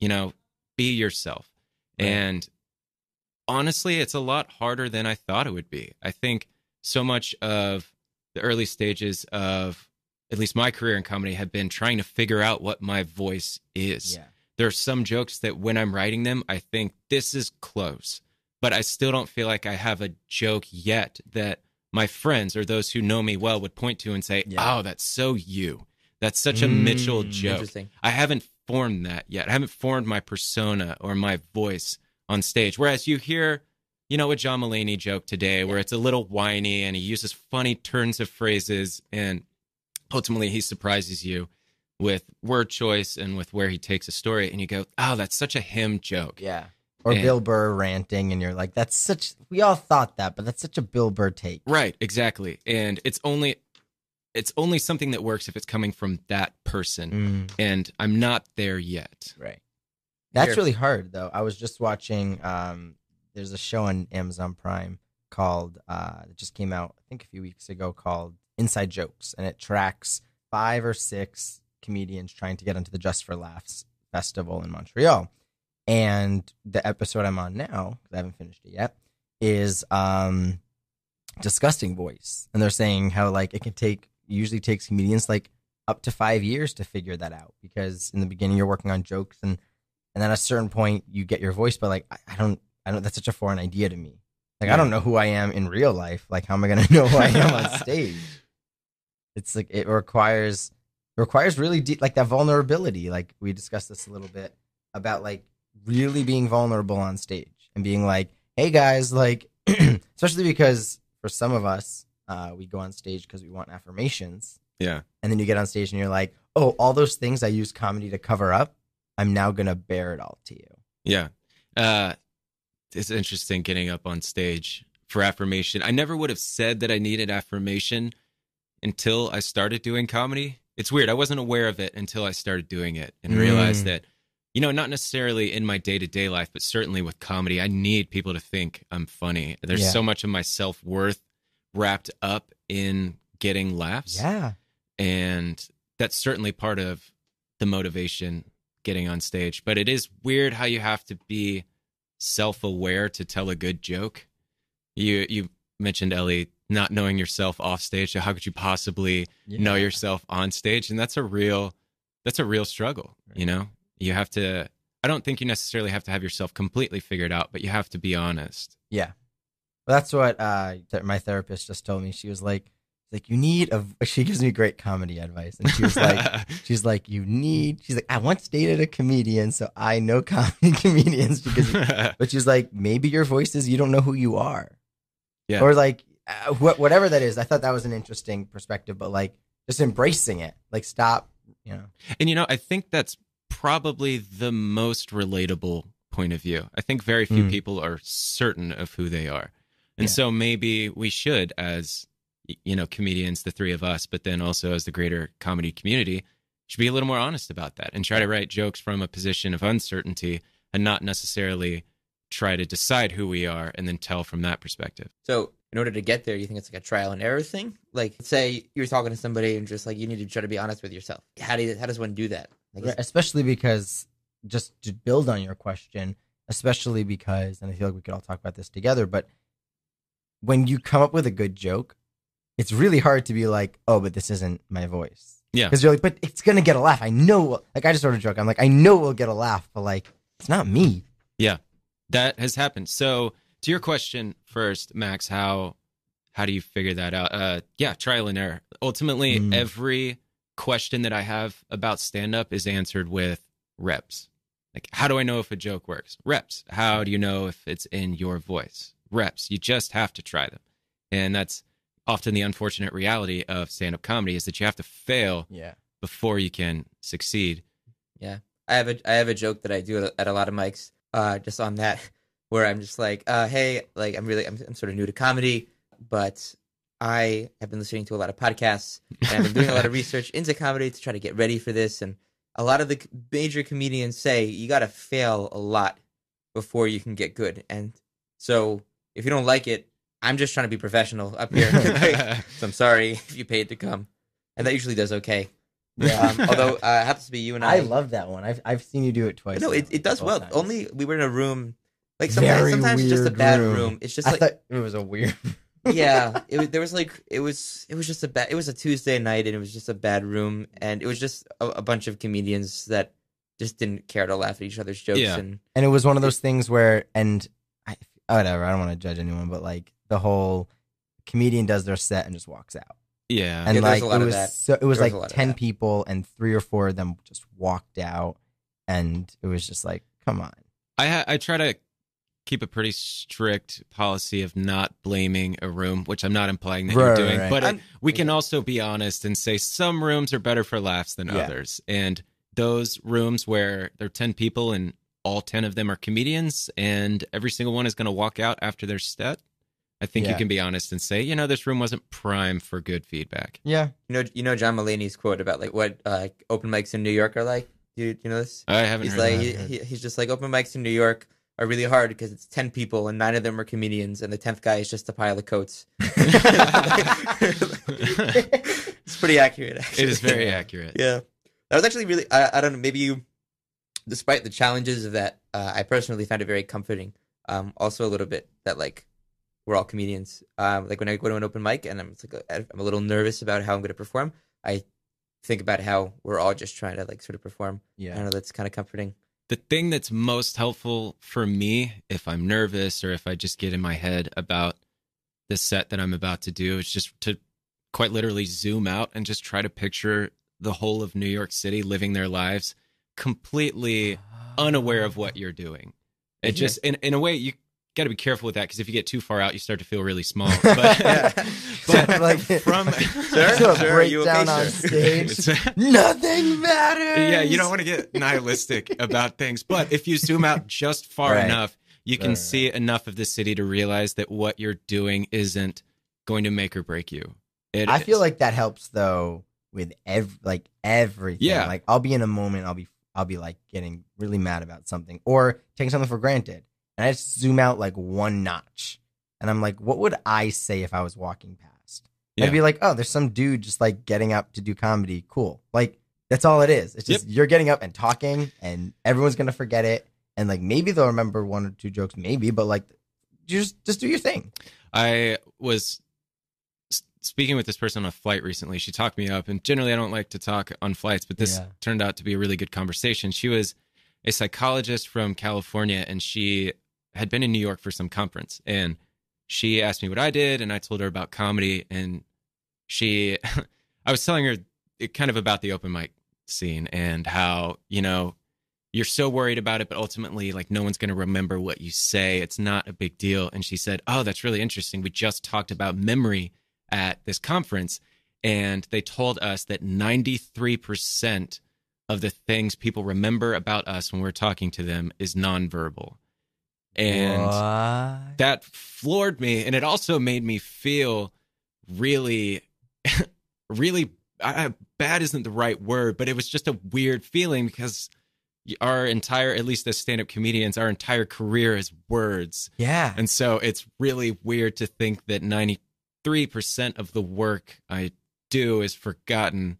you know, be yourself. Right. And honestly, it's a lot harder than I thought it would be. I think so much of the early stages of at least my career in comedy have been trying to figure out what my voice is. Yeah. There are some jokes that when I'm writing them, I think this is close, but I still don't feel like I have a joke yet that my friends or those who know me well would point to and say, Yeah. "Oh, that's so you. That's such a Mitchell Mm, joke." I haven't formed that yet. I haven't formed my persona or my voice on stage. Whereas you hear, you know, a John Mulaney joke today where it's a little whiny and he uses funny turns of phrases and ultimately he surprises you with word choice and with where he takes a story and you go, "Oh, that's such a him joke." Yeah. Or And- Bill Burr ranting, and you're like, that's such. We all thought that, but that's such a Bill Burr take. Right, exactly. And it's only it's only something that works if it's coming from that person. Mm, And I'm not there yet. right. That's Here. really hard, though. I was just watching. Um, there's a show on Amazon Prime called. Uh, it just came out, I think, a few weeks ago, called Inside Jokes, and it tracks five or six comedians trying to get into the Just for Laughs festival in Montreal. And the episode I'm on now, 'cause I haven't finished it yet, is um, disgusting voice, and they're saying how like it can take usually takes comedians like up to five years to figure that out because in the beginning you're working on jokes and and then at a certain point you get your voice, but like I, I don't I don't that's such a foreign idea to me. Like I don't know who I am in real life. Like how am I gonna know who I am on stage? It's like it requires it requires really deep like that vulnerability. Like we discussed this a little bit about like really being vulnerable on stage and being like, hey guys, like especially because for some of us, uh, we go on stage because we want affirmations. Yeah. And then you get on stage and you're like, oh, all those things I use comedy to cover up, I'm now gonna bear it all to you. Yeah. Uh, it's interesting getting up on stage for affirmation. I never would have said that I needed affirmation until I started doing comedy. It's weird. I wasn't aware of it until I started doing it and realized Mm. that, you know, not necessarily in my day to day life, but certainly with comedy, I need people to think I'm funny. There's Yeah. so much of my self worth wrapped up in getting laughs. Yeah. and that's certainly part of the motivation getting on stage but it is weird how you have to be self-aware to tell a good joke. You you mentioned ellie not knowing yourself off stage so how could you possibly know yourself on stage? And that's a real that's a real struggle you know? You have to i don't think you necessarily have to have yourself completely figured out but you have to be honest. Yeah. Well, that's what uh, my therapist just told me. She was like, like you need a. She gives me great comedy advice, and she was like, she's like, you need. She's like, I once dated a comedian, so I know comedy comedians because. But she's like, maybe your voice is you don't know who you are. Yeah. Or like, uh, wh- whatever that is. I thought that was an interesting perspective, but like, just embracing it. Like, stop. You know. And you know, I think that's probably the most relatable point of view. I think very few Mm. people are certain of who they are. And Yeah. so maybe we should as you know, comedians, the three of us, but then also as the greater comedy community, should be a little more honest about that and try to write jokes from a position of uncertainty and not necessarily try to decide who we are and then tell from that perspective. So, in order to get there, you think it's like a trial and error thing? Like, say you're talking to somebody and just like you need to try to be honest with yourself. How do you, how does one do that? Like, Right, especially because just to build on your question, especially because, and I feel like we could all talk about this together, but when you come up with a good joke, it's really hard to be like, oh, but this isn't my voice. Yeah. Because you're like, but it's gonna get a laugh. I know. Like I just sort of joke. I'm like, I know we'll get a laugh, but like, it's not me. Yeah, that has happened. So to your question first, Max, how how do you figure that out? Uh yeah, trial and error. Ultimately, Mm. every question that I have about stand up is answered with reps. Like how do I know if a joke works? Reps. How do you know if it's in your voice? Reps. You just have to try them. And that's often the unfortunate reality of stand up comedy is that you have to fail Yeah. before you can succeed. Yeah. I have a I have a joke that I do at a, lot of mics, uh, just on that, where I'm just like, uh, hey, like I'm really I'm, I'm sort of new to comedy, but I have been listening to a lot of podcasts and I've been doing a lot of research into comedy to try to get ready for this. And a lot of the major comedians say you got to fail a lot before you can get good. And so if you don't like it, I'm just trying to be professional up here. Like, so I'm sorry if you paid to come, and that usually does okay. Yeah. Um, although uh, it happens to be you and I. I love that one. I've I've seen you do it twice. no, now, it, it does both well. times. Only we were in a room. Like sometimes, Very sometimes it's just a weird bad room. room. It's just I like thought it was a weird. yeah. It was, there was like it was it was just a bad. It was a Tuesday night and it was just a bad room and it was just a, a bunch of comedians that just didn't care to laugh at each other's jokes Yeah. and and it was one of those things where and I, whatever. I don't want to judge anyone, but like the whole comedian does their set and just walks out. Yeah. And Yeah, like a lot it of was that. so it was There's like of ten people and three or four of them just walked out, and it was just like, come on. I ha- I try to keep a pretty strict policy of not blaming a room, which I'm not implying that you're doing, right. but it, I'm- we can also be honest and say some rooms are better for laughs than Yeah. others. And those rooms where there are 10 people and all 10 of them are comedians and every single one is going to walk out after their set, I think you can be honest and say, you know, this room wasn't prime for good feedback. Yeah, You know, you know John Mulaney's quote about like what uh, open mics in New York are like. Do you, you know this? I haven't He's heard like that. he, he, he's just like open mics in New York are really hard because it's ten people and nine of them are comedians and the tenth guy is just a pile of coats. it's pretty accurate. Actually. It is very accurate. Yeah, that was actually really. I, I don't know. Maybe you, despite the challenges of that, uh, I personally found it very comforting. Um, also a little bit that like we're all comedians. Um, like when I go to an open mic and I'm like a, I'm a little nervous about how I'm going to perform. I think about how we're all just trying to like sort of perform. I yeah, don't know. That's kind of comforting. the thing that's most helpful for me if I'm nervous or if I just get in my head about the set that I'm about to do is just to quite literally zoom out and just try to picture the whole of New York City living their lives completely unaware of what you're doing. It just in in a way you got to be careful with that because if you get too far out you start to feel really small. But, Yeah. but Like- from Sir? Do a Sir, are you okay, breakdown on stage. Uh, Nothing matters. yeah, you don't want to get nihilistic about things, but if you zoom out just far Right. enough, you can Right, see enough of the city to realize that what you're doing isn't going to make or break you. It I feel like that helps though with every like everything. Yeah. Like I'll be in a moment, I'll be I'll be like getting really mad about something or taking something for granted. And I just zoom out like one notch. And I'm like, what would I say if I was walking past? Yeah. I'd be like, oh, there's some dude just like getting up to do comedy. Cool. Like that's all it is. It's just you're getting up and talking and everyone's gonna forget it. And like maybe they'll remember one or two jokes, maybe, but like just just do your thing. I was speaking with this person on a flight recently. She talked me up, and generally I don't like to talk on flights, but this Yeah. turned out to be a really good conversation. She was a psychologist from California, and she had been in New York for some conference, and she asked me what I did, and I told her about comedy, and she, I was telling her it kind of about the open mic scene and how you know you're so worried about it, but ultimately, like, no one's going to remember what you say. It's not a big deal. And she said, Oh, that's really interesting. We just talked about memory at this conference, and they told us that 93% of the things people remember about us when we're talking to them is nonverbal. And What? that floored me. And it also made me feel really, really I, bad isn't the right word, but it was just a weird feeling because our entire, at least as stand up comedians, our entire career is words. yeah. And so it's really weird to think that 93% of the work I do is forgotten.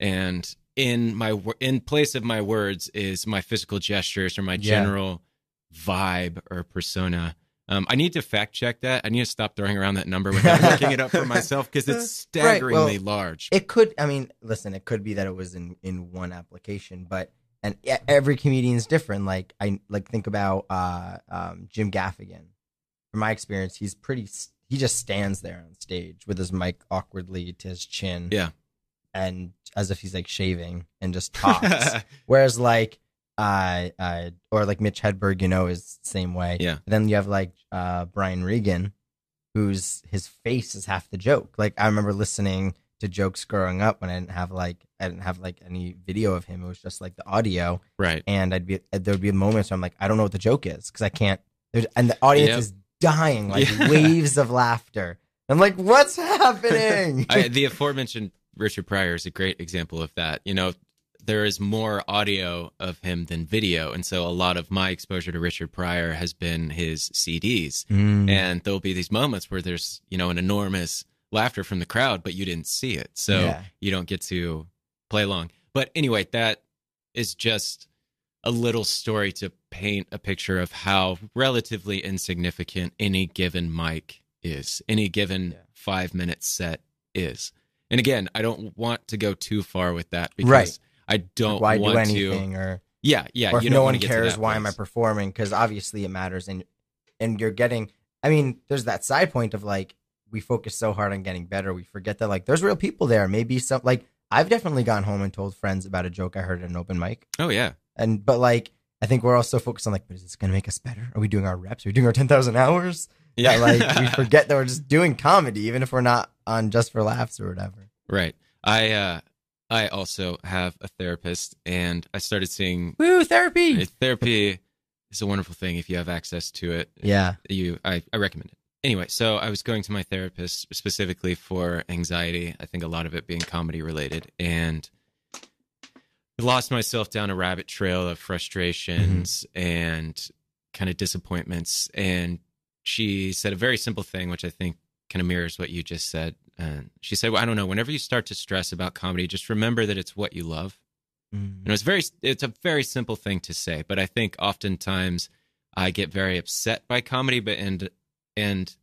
And in my in place of my words is my physical gestures or my Yeah. general vibe or persona. Um, I need to fact check that. I need to stop throwing around that number without looking it up for myself because it's staggeringly large. It could. I mean, listen. It could be that it was in in one application, but and every comedian's different. Like I like think about uh um Jim Gaffigan. From my experience, he's pretty. He just stands there on stage with his mic awkwardly to his chin. Yeah. and as if he's like shaving and just talks. Whereas like uh uh or like Mitch Hedberg, you know, is the same way. Yeah. Then you have like uh Brian Regan, who's his face is half the joke. Like I remember listening to jokes growing up when I didn't have like I didn't have like any video of him. It was just like the audio, right. and I'd be there would be moments where I'm like I don't know what the joke is because I can't. There's, and the audience Yep. is dying like Yeah. waves of laughter. I'm like, what's happening? I, the aforementioned Richard Pryor is a great example of that. You know, there is more audio of him than video, and so a lot of my exposure to Richard Pryor has been his CDs. Mm. And there'll be these moments where there's you know an enormous laughter from the crowd, but you didn't see it, so Yeah. you don't get to play along. But anyway, that is just a little story to paint a picture of how relatively insignificant any given mic is, any given Yeah. five minute set is. And again, I don't want to go too far with that because Right. I don't why want do anything to. or Yeah, yeah. or if no one want to get to cares why am I performing because obviously it matters and and you're getting. I mean, there's that side point of like we focus so hard on getting better, we forget that like there's real people there. Maybe some like I've definitely gone home and told friends about a joke I heard at an open mic, Oh yeah. and but like I think we're also focused on like, but is this gonna make us better? Are we doing our reps? Are we doing our ten thousand hours? Yeah, like we forget that we're just doing comedy, even if we're not on just for laughs or whatever. right. I uh I also have a therapist and I started seeing Woo, therapy. therapy is a wonderful thing if you have access to it. Yeah. you I, I recommend it anyway so i was going to my therapist specifically for anxiety i think a lot of it being comedy related and I lost myself down a rabbit trail of frustrations mm-hmm. and kind of disappointments and she said a very simple thing which i think kind of mirrors what you just said and she said well, i don't know whenever you start to stress about comedy just remember that it's what you love Mm. and it's very it's a very simple thing to say, but I think oftentimes I get very upset by comedy, but and and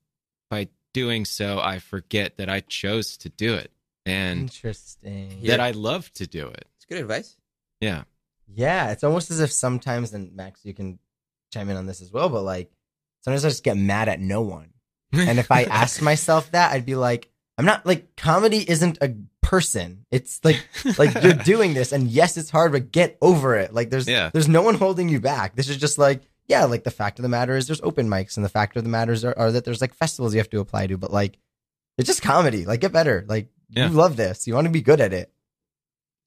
by doing so I forget that I chose to do it and Interesting. Yeah. that I love to do it. It's good advice. Yeah. Yeah, it's almost as if sometimes, and Max, you can chime in on this as well, but like sometimes I just get mad at no one. And if I asked myself that, I'd be like, I'm not like comedy isn't a person. It's like like you're doing this, and yes, it's hard, but get over it. Like there's Yeah. there's no one holding you back. This is just like yeah, like the fact of the matter is there's open mics, and the fact of the matters are, are that there's like festivals you have to apply to, but like it's just comedy. Like get better. Like Yeah. you love this. You want to be good at it.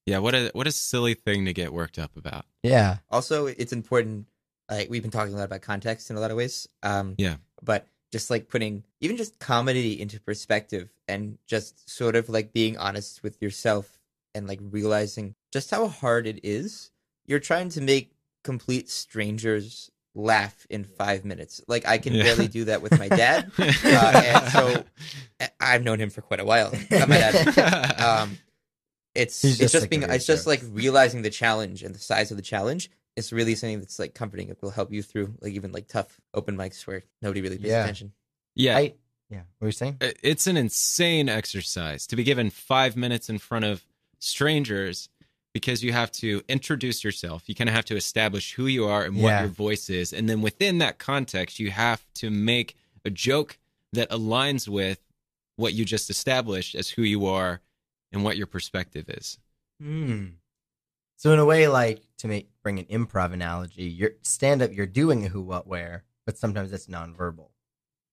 yeah, what a what a silly thing to get worked up about. Yeah. Also, it's important. Like we've been talking a lot about context in a lot of ways. Um, Yeah. But just like putting even just comedy into perspective and just sort of like being honest with yourself and like realizing just how hard it is. You're trying to make complete strangers laugh in five minutes. Like I can Yeah. barely do that with my dad. Uh, and so I- I've known him for quite a while. Not my dad. Um, it's He's it's just just sick being it's just like realizing the challenge and the size of the challenge. It's really something that's like comforting. It will help you through like even like tough open mics where nobody really pays Yeah. attention. yeah. I yeah. What were you saying? it's an insane exercise to be given five minutes in front of strangers because you have to introduce yourself. You kind of have to establish who you are and what Yeah. your voice is. And then within that context, you have to make a joke that aligns with what you just established as who you are and what your perspective is. Hmm. So in a way, like to make bring an improv analogy, you're stand up, you're doing a who, what, where, but sometimes it's nonverbal.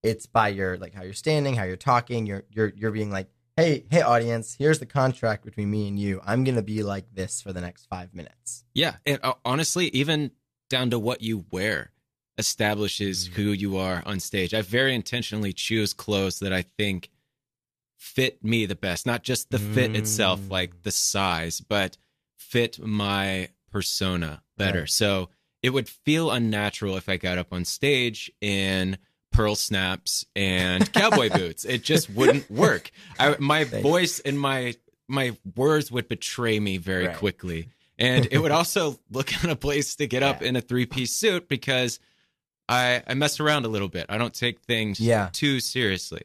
It's by your like how you're standing, how you're talking. You're you're you're being like, hey, hey, audience, here's the contract between me and you. I'm gonna be like this for the next five minutes. Yeah. And uh, honestly, even down to what you wear establishes Mm. who you are on stage. I very intentionally choose clothes that I think fit me the best, not just the fit itself, Mm. like the size, but fit my persona better. Right. So it would feel unnatural if I got up on stage in pearl snaps and cowboy boots. It just wouldn't work. I, my Thanks. voice and my my words would betray me very Right. quickly. And it would also look out of place to get up Yeah. in a three piece suit because I I mess around a little bit. I don't take things Yeah. too seriously.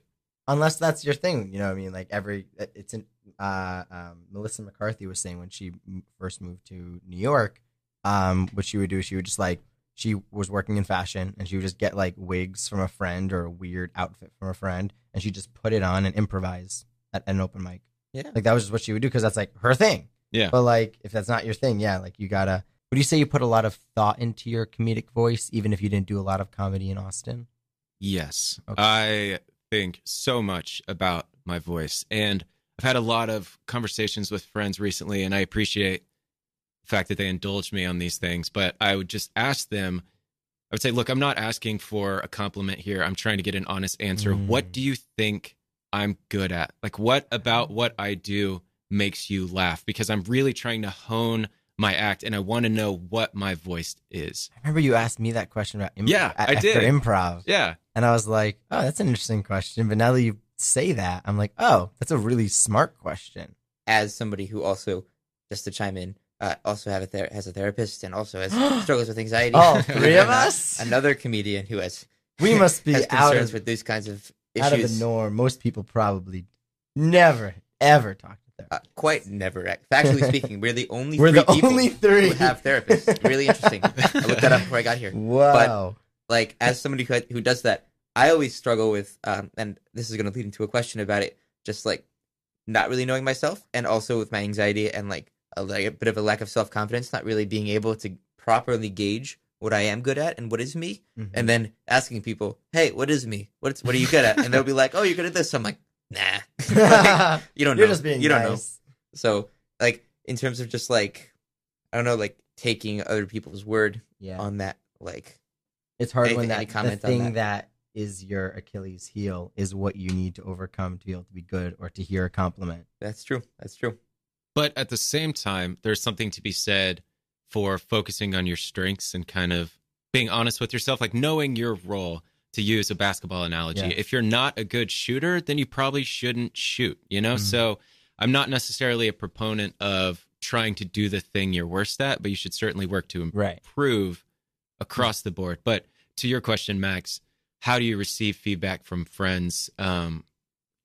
Unless that's your thing, you know. what I mean, like every it's in. Uh, um, Melissa McCarthy was saying when she m- first moved to New York, um, what she would do, she would just like she was working in fashion and she would just get like wigs from a friend or a weird outfit from a friend and she just put it on and improvise at an open mic. Yeah. Like that was just what she would do because that's like her thing. Yeah. But like if that's not your thing, yeah, like you gotta. Would you say you put a lot of thought into your comedic voice, even if you didn't do a lot of comedy in Austin? Yes. Okay. I think so much about my voice. And I've had a lot of conversations with friends recently, and I appreciate the fact that they indulge me on these things. But I would just ask them, I would say, look, I'm not asking for a compliment here. I'm trying to get an honest answer. Mm. What do you think I'm good at? Like, what about what I do makes you laugh? Because I'm really trying to hone my act and I want to know what my voice is. I remember you asked me that question about improv. Yeah, I did. improv. Yeah. And I was like, oh, that's an interesting question. But now that you say that, I'm like, oh, that's a really smart question. As somebody who also, just to chime in, uh, also have a ther- has a therapist and also has struggles with anxiety. All three of uh, us? Another comedian who has We must be has out concerns of, with these kinds of out of the norm. Most people probably never, ever talk to them. Uh, quite never. ac- Factually speaking, we're the only We're three the people only three. who have therapists. Really interesting. I looked that up before I got here. Wow. like as somebody who who does that, I always struggle with, um, and this is going to lead into a question about it, just like not really knowing myself, and also with my anxiety and like a, like a bit of a lack of self confidence, not really being able to properly gauge what I am good at and what is me, Mhm. and then asking people, "Hey, what is me? What's what are you good at?" And they'll be like, "Oh, you're good at this." I'm like, "Nah, Like, you don't know. You're just being you don't know." So, like in terms of just like, I don't know, like taking other people's word Yeah. on that, like It's hard Anything- when that the comment on thing that? that is your Achilles heel is what you need to overcome to be able to be good or to hear a compliment. that's true. That's true. But at the same time, there's something to be said for focusing on your strengths and kind of being honest with yourself, like knowing your role. To use a basketball analogy, Yeah. if you're not a good shooter, then you probably shouldn't shoot, you know? Mhm. So I'm not necessarily a proponent of trying to do the thing you're worst at, but you should certainly work to Right. improve across the board. But to your question, Max, how do you receive feedback from friends? Um,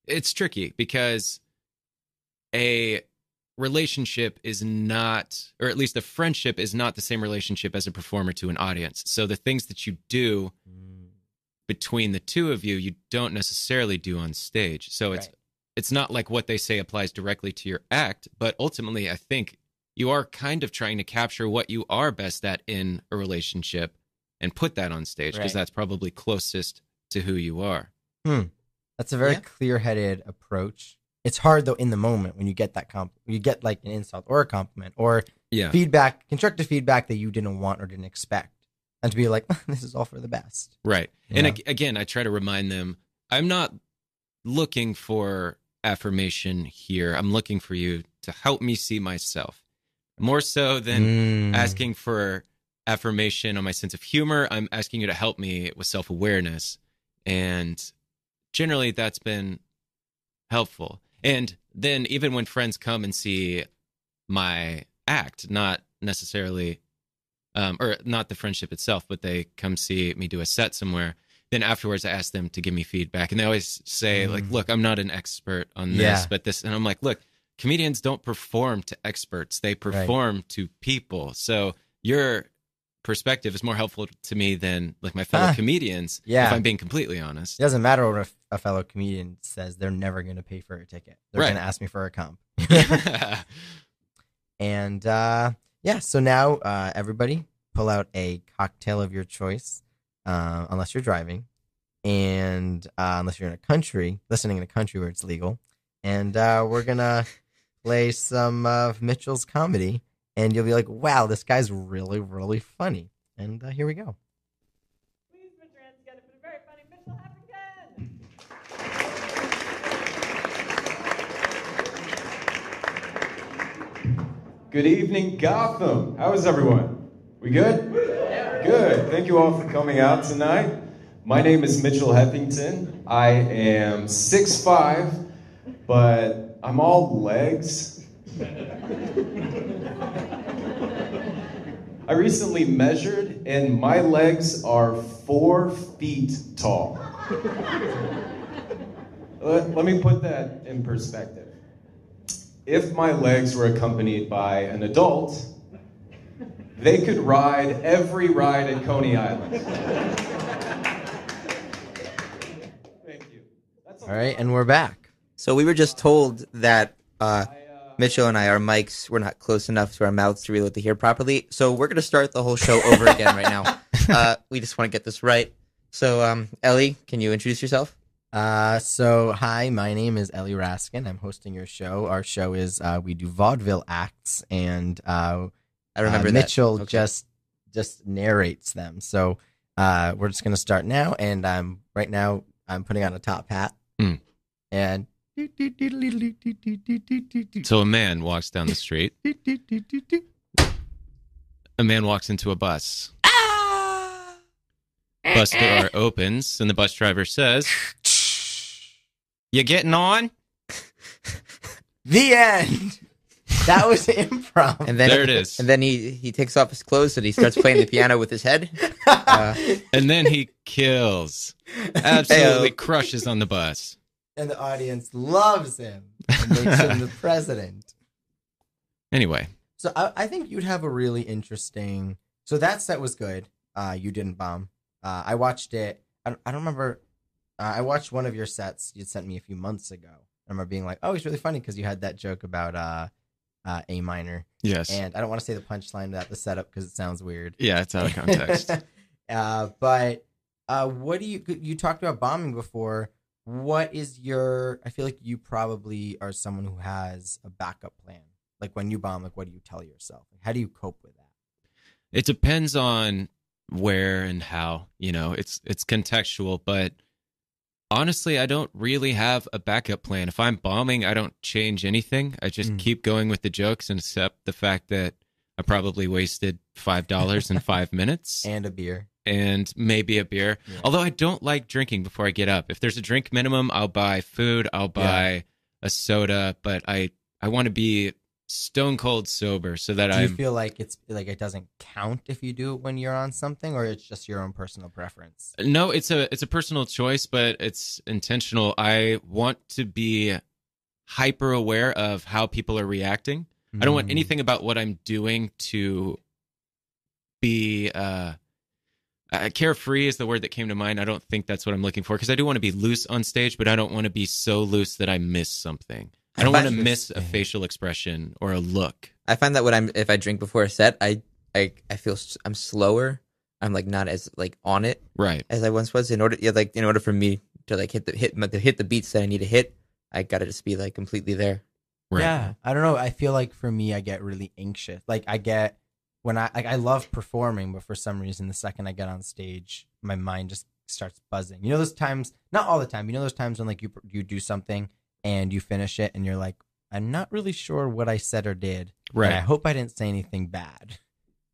it's tricky because a relationship is not, or at least a friendship is not the same relationship as a performer to an audience. So the things that you do between the two of you, you don't necessarily do on stage. So it's it's not like what they say applies directly to your act, but ultimately, I think you are kind of trying to capture what you are best at in a relationship and put that on stage because Right. that's probably closest to who you are. That's a very Yeah. clear-headed approach. It's hard though in the moment when you get that comp, you get like an insult or a compliment or Yeah. feedback, constructive feedback that you didn't want or didn't expect, and to be like, this is all for the best. Right. And ag- again, I try to remind them I'm not looking for affirmation here. I'm looking for you to help me see myself more so than Mm. asking for affirmation on my sense of humor. I'm asking you to help me with self awareness. And generally, that's been helpful. And then, even when friends come and see my act, not necessarily, um, or not the friendship itself, but they come see me do a set somewhere. Then afterwards, I ask them to give me feedback, and they always say, "Like, Mm. look, I'm not an expert on this, Yeah. but this," and I'm like, "Look, comedians don't perform to experts; they perform to people. So your perspective is more helpful to me than like my fellow Ah. comedians. Yeah. if I'm being completely honest. It doesn't matter what a, a fellow comedian says; they're never going to pay for a ticket. They're Right. going to ask me for a comp. And uh, yeah, so now uh, everybody pull out a cocktail of your choice, uh, unless you're driving, and uh, unless you're in a country, listening in a country where it's legal. And uh, we're gonna play some of Mitchell's comedy, and you'll be like, "Wow, this guy's really, really funny." And uh, here we go. Please put your for the very funny Mitchell Heffington. Good evening, Gotham. How is everyone? We good? Good. Thank you all for coming out tonight. My name is Mitchell Heffington. I am 6'5, but I'm all legs. I recently measured, and my legs are four feet tall. Let, let me put that in perspective if my legs were accompanied by an adult, they could ride every ride at Coney Island. Thank you. All right, and we're back. So we were just told that uh, Mitchell and I, our mics we're not close enough to our mouths to be able to hear properly. So we're gonna start the whole show over again right now. Uh, we just want to get this right. So, um, Ellie, can you introduce yourself? Uh, so hi, my name is Ellie Raskin. I'm hosting your show. Our show is uh, we do vaudeville acts, and uh, I remember uh. Mitchell Okay. just just narrates them. So uh, we're just gonna start now, and um, right now I'm putting on a top hat, Mm. and So a man walks down the street. A man walks into a bus. Bus door opens, and the bus driver says, "You getting on?" the end. That was improv. and then There it is. And then he he takes off his clothes and he starts playing the piano with his head. Uh, And then he kills, absolutely crushes on the bus. And the audience loves him and makes him the president. Anyway, So I, I think you'd have a really interesting. So that set was good. Uh, you didn't bomb. Uh, I watched it. I don't, I don't remember. Uh, I watched one of your sets you sent me a few months ago. I remember being like, "Oh, he's really funny" because you had that joke about uh, uh, A minor, Yes. and I don't want to say the punchline about the setup because it sounds weird. yeah, it's out of context. uh, but uh, what do you you talked about bombing before? What is your? I feel like you probably are someone who has a backup plan. Like when you bomb, like what do you tell yourself? How do you cope with that? it depends on where and how you know it's it's contextual but honestly i don't really have a backup plan if i'm bombing i don't change anything i just Mm. keep going with the jokes and accept the fact that i probably wasted five dollars in five minutes And a beer. And maybe a beer Yeah. although i don't like drinking before i get up if there's a drink minimum i'll buy food i'll buy a soda but i i want to be stone cold sober so that Do i'm feel like it's like it doesn't count if you do it when you're on something, or it's just your own personal preference? No, it's a it's a personal choice, but it's intentional. I want to be hyper aware of how people are reacting. I don't want Mm. anything about what I'm doing to be uh, uh carefree is the word that came to mind. I don't think that's what I'm looking for because I do want to be loose on stage, but I don't want to be so loose that I miss something. I don't want to miss a facial expression or a look. I find that when I'm if I drink before a set, I I I feel I'm slower. I'm like not as like on it Right. as I once was. In order, yeah, like in order for me to like hit the hit to hit the beats that I need to hit, I gotta just be like completely there. Right. Yeah, I don't know. I feel like for me, I get really anxious. Like I get when I like I love performing, but for some reason, the second I get on stage, my mind just starts buzzing. You know those times, not all the time. You know those times when like you you do something and you finish it and you're like, I'm not really sure what I said or did. And I hope I didn't say anything bad.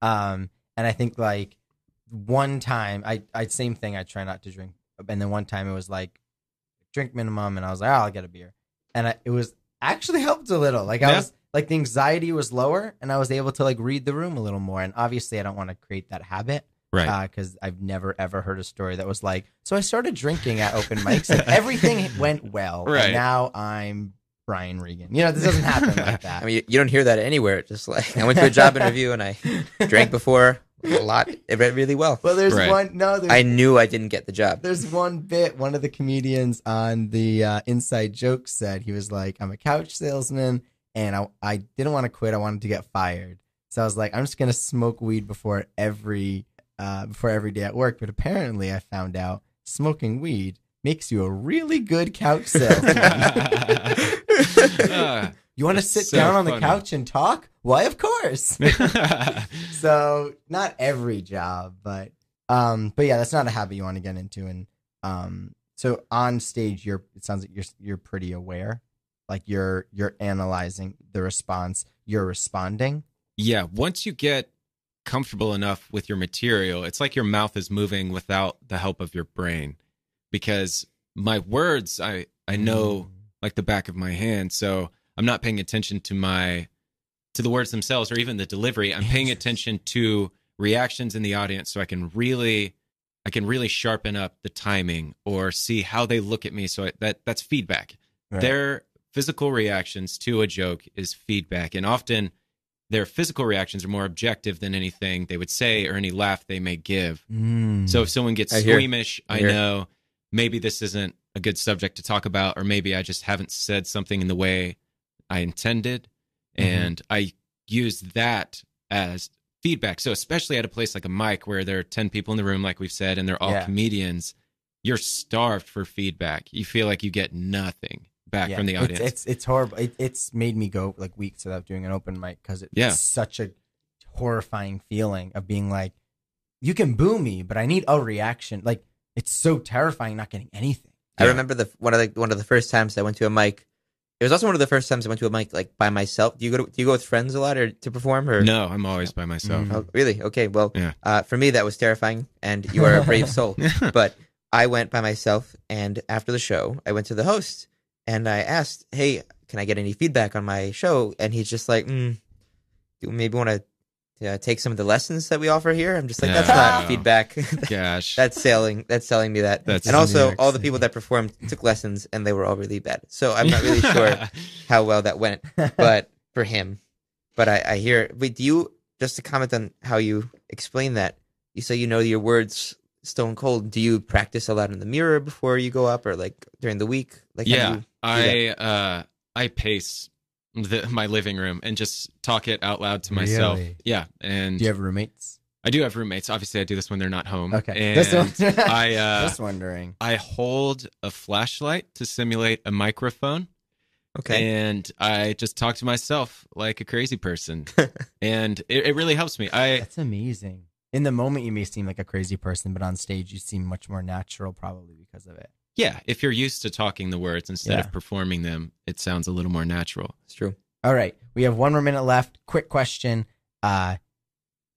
Um, and I think like one time, I I same thing. I try not to drink, and then one time it was like drink minimum, and I was like, oh, I'll get a beer, and I, it was actually helped a little. Like I Yeah. was like the anxiety was lower, and I was able to like read the room a little more. And obviously, I don't want to create that habit Right. because I've never ever heard a story that was like, so I started drinking at open mics and everything went well. Right. And now I'm Brian Regan. You know, this doesn't happen like that. I mean, you, you don't hear that anywhere. It's just like I went to a job interview and I drank before a lot. It went really well. well, there's Right. one. No, there's I knew I didn't get the job. There's one bit. One of the comedians on the uh, Inside Joke said he was like, "I'm a couch salesman, and I I didn't want to quit. I wanted to get fired. So I was like, I'm just gonna smoke weed before every uh, before every day at work. But apparently, I found out smoking weed makes you a really good couch salesman. You want to sit So down on the couch and talk? Why, of course. so not every job, but um, but yeah, that's not a habit you want to get into. And um, so on stage, you're it sounds like you're you're pretty aware, like you're you're analyzing the response, you're responding. Yeah, once you get comfortable enough with your material, it's like your mouth is moving without the help of your brain. Because my words, I I know mm-hmm. like the back of my hand, so I'm not paying attention to my to the words themselves or even the delivery. I'm paying attention to reactions in the audience so I can really I can really sharpen up the timing or see how they look at me so I, that that's feedback. Right. Their physical reactions to a joke is feedback and often their physical reactions are more objective than anything they would say or any laugh they may give. Mm. So if someone gets I squeamish, I, I know maybe this isn't a good subject to talk about, or maybe I just haven't said something in the way I intended. Mhm. And I use that as feedback. So especially at a place like a mic where there are 10 people in the room, like we've said, and they're all Yeah. comedians, you're starved for feedback. You feel like you get nothing back Yeah, from the audience. It's it's, horrible. It, it's made me go like weeks without doing an open mic because it's Yeah. such a horrifying feeling of being like, you can boo me, but I need a reaction. Like it's so terrifying not getting anything. I remember the one of the one of the first times I went to a mic. It was also one of the first times I went to a mic like by myself. Do you go to, do you go with friends a lot or to perform or no, I'm always by myself. Mm. Oh, really? Okay. Well, Yeah. uh, for me that was terrifying, and you are a brave soul. but I went by myself, and after the show, I went to the host and I asked, "Hey, can I get any feedback on my show?" And he's just like, mm, "Do you maybe want to uh, take some of the lessons that we offer here?" I'm just like, "That's Yeah. not feedback. Gosh. that's selling. That's selling me that." That's and also, all the people that performed took lessons, and they were all really bad. So I'm not really sure how well that went, but for him. But I, I hear. Wait, do you just to comment on how you explain that? You say you know your words stone cold. Do you practice a lot in the mirror before you go up, or like during the week? Like, yeah, I uh, I pace the, my living room and just talk it out loud to myself. Really? Yeah, and Do you have roommates? I do have roommates. Obviously, I do this when they're not home. Okay. and Just one- I uh, Just wondering. I hold a flashlight to simulate a microphone. Okay. And I just talk to myself like a crazy person. and it, it really helps me. I That's amazing. In the moment, you may seem like a crazy person, but on stage, you seem much more natural, probably because of it. yeah, if you're used to talking the words instead Yeah. of performing them, it sounds a little more natural. It's true. All right, we have one more minute left. Quick question: uh,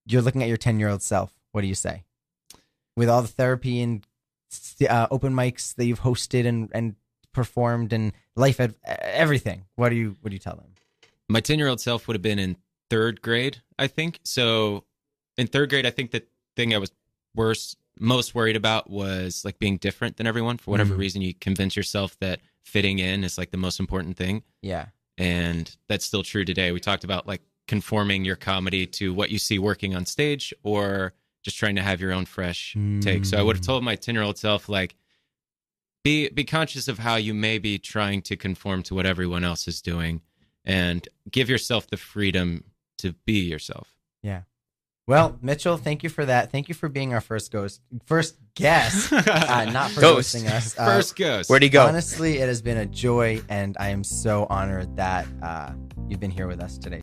You're looking at your ten-year-old self. What do you say? With all the therapy and uh, open mics that you've hosted and and performed and life ad- everything, what do you what do you tell them? My 10 year old self would have been in third grade, I think. So in third grade, I think the thing I was worst, most worried about was like being different than everyone. For whatever Mhm. reason, you convince yourself that fitting in is like the most important thing. Yeah, and that's still true today. We talked about like conforming your comedy to what you see working on stage or just trying to have your own fresh take. So I would have Mm. told my 10-year-old self like be be conscious of how you may be trying to conform to what everyone else is doing and give yourself the freedom to be yourself. Well, Mitchell, thank you for that. Thank you for being our first ghost, first guest, uh, not for Ghost. ghosting us. Uh, First ghost. Where'd he go? Honestly, it has been a joy, and I am so honored that uh, you've been here with us today.